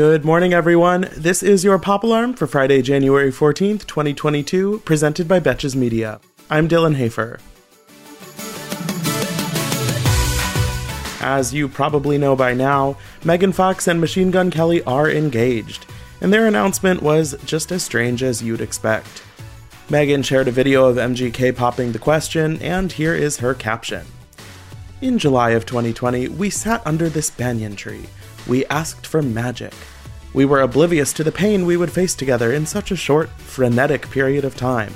Good morning, everyone. This is your Pop Alarm for Friday, January 14th, 2022, presented by Betches Media. I'm Dylan Hafer. As you probably know by now, Megan Fox and Machine Gun Kelly are engaged, and their announcement was just as strange as you'd expect. Megan shared a video of MGK popping the question, and here is her caption. In July of 2020, we sat under this banyan tree. We asked for magic. We were oblivious to the pain we would face together in such a short, frenetic period of time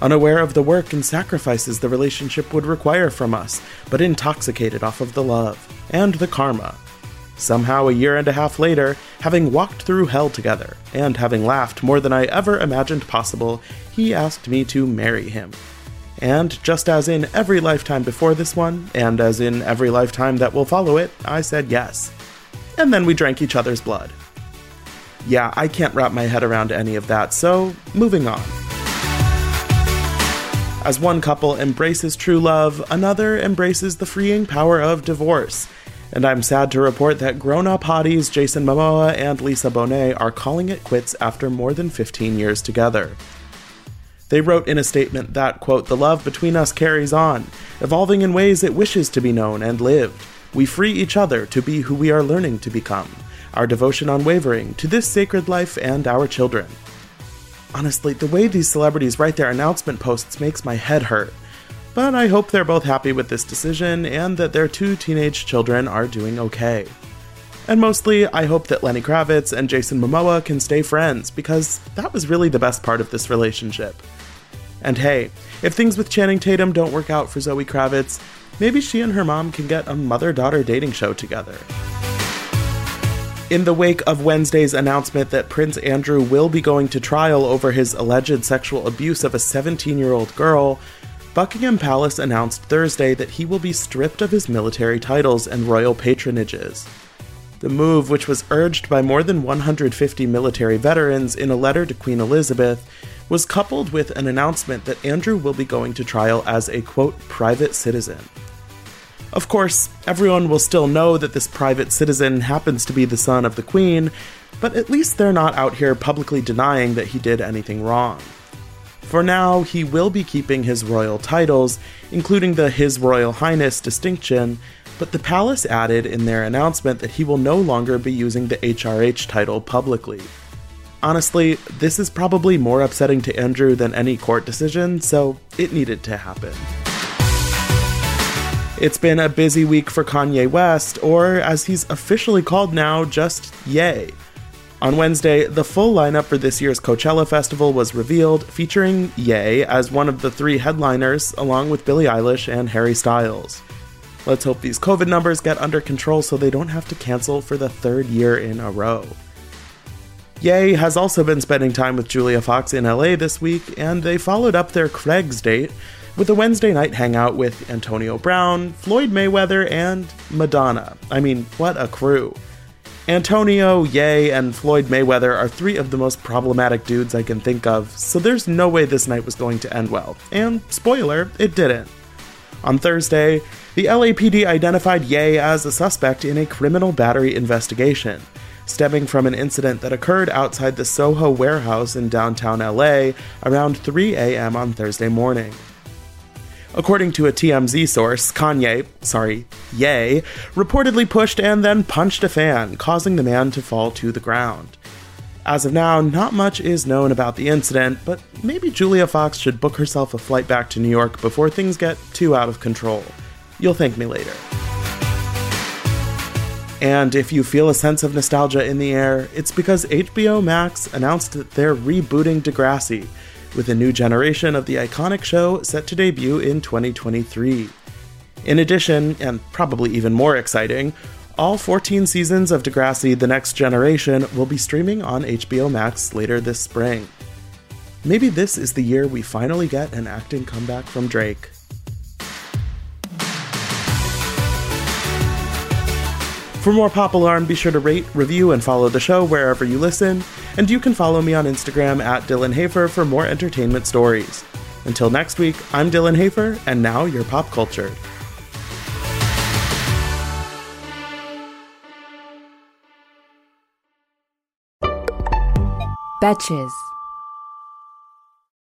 unaware of the work and sacrifices the relationship would require from us, but intoxicated off of the love and the karma. Somehow, a year and a half later, having walked through hell together, and having laughed more than I ever imagined possible, he asked me to marry him. And just as in every lifetime before this one, and as in every lifetime that will follow it, I said yes. And then we drank each other's blood. Yeah, I can't wrap my head around any of that, so moving on. As one couple embraces true love, another embraces the freeing power of divorce. And I'm sad to report that grown up hotties Jason Momoa and Lisa Bonet are calling it quits after more than 15 years together. They wrote in a statement that, quote, the love between us carries on, evolving in ways it wishes to be known and lived. We free each other to be who we are learning to become, our devotion unwavering to this sacred life and our children. Honestly, the way these celebrities write their announcement posts makes my head hurt. But I hope they're both happy with this decision and that their two teenage children are doing okay. And mostly, I hope that Lenny Kravitz and Jason Momoa can stay friends because that was really the best part of this relationship. And hey, if things with Channing Tatum don't work out for Zoe Kravitz, maybe she and her mom can get a mother daughter dating show together. In the wake of Wednesday's announcement that Prince Andrew will be going to trial over his alleged sexual abuse of a 17 year old girl, Buckingham Palace announced Thursday that he will be stripped of his military titles and royal patronages. The move, which was urged by more than 150 military veterans in a letter to Queen Elizabeth, was coupled with an announcement that Andrew will be going to trial as a quote, private citizen. Of course, everyone will still know that this private citizen happens to be the son of the Queen, but at least they're not out here publicly denying that he did anything wrong. For now, he will be keeping his royal titles, including the His Royal Highness distinction, but the palace added in their announcement that he will no longer be using the HRH title publicly. Honestly, this is probably more upsetting to Andrew than any court decision, so it needed to happen. It's been a busy week for Kanye West, or as he's officially called now, just Ye. On Wednesday, the full lineup for this year's Coachella Festival was revealed, featuring Ye as one of the three headliners, along with Billie Eilish and Harry Styles. Let's hope these COVID numbers get under control so they don't have to cancel for the third year in a row. Ye has also been spending time with Julia Fox in LA this week, and they followed up their Craig's date with a Wednesday night hangout with Antonio Brown, Floyd Mayweather, and Madonna. I mean, what a crew. Antonio, Ye, and Floyd Mayweather are three of the most problematic dudes I can think of, so there's no way this night was going to end well. And, spoiler, it didn't. On Thursday, the LAPD identified Ye as a suspect in a criminal battery investigation, stemming from an incident that occurred outside the Soho warehouse in downtown LA around 3 a.m. on Thursday morning. According to a TMZ source, Kanye, sorry, Ye, reportedly pushed and then punched a fan, causing the man to fall to the ground. As of now, not much is known about the incident, but maybe Julia Fox should book herself a flight back to New York before things get too out of control. You'll thank me later. And if you feel a sense of nostalgia in the air, it's because HBO Max announced that they're rebooting Degrassi, with a new generation of the iconic show set to debut in 2023. In addition, and probably even more exciting, all 14 seasons of Degrassi The Next Generation will be streaming on HBO Max later this spring. Maybe this is the year we finally get an acting comeback from Drake. For more Pop Alarm, be sure to rate, review, and follow the show wherever you listen, and you can follow me on Instagram at Dylan Hafer for more entertainment stories. Until next week, I'm Dylan Hafer, and now you're pop culture. Betches.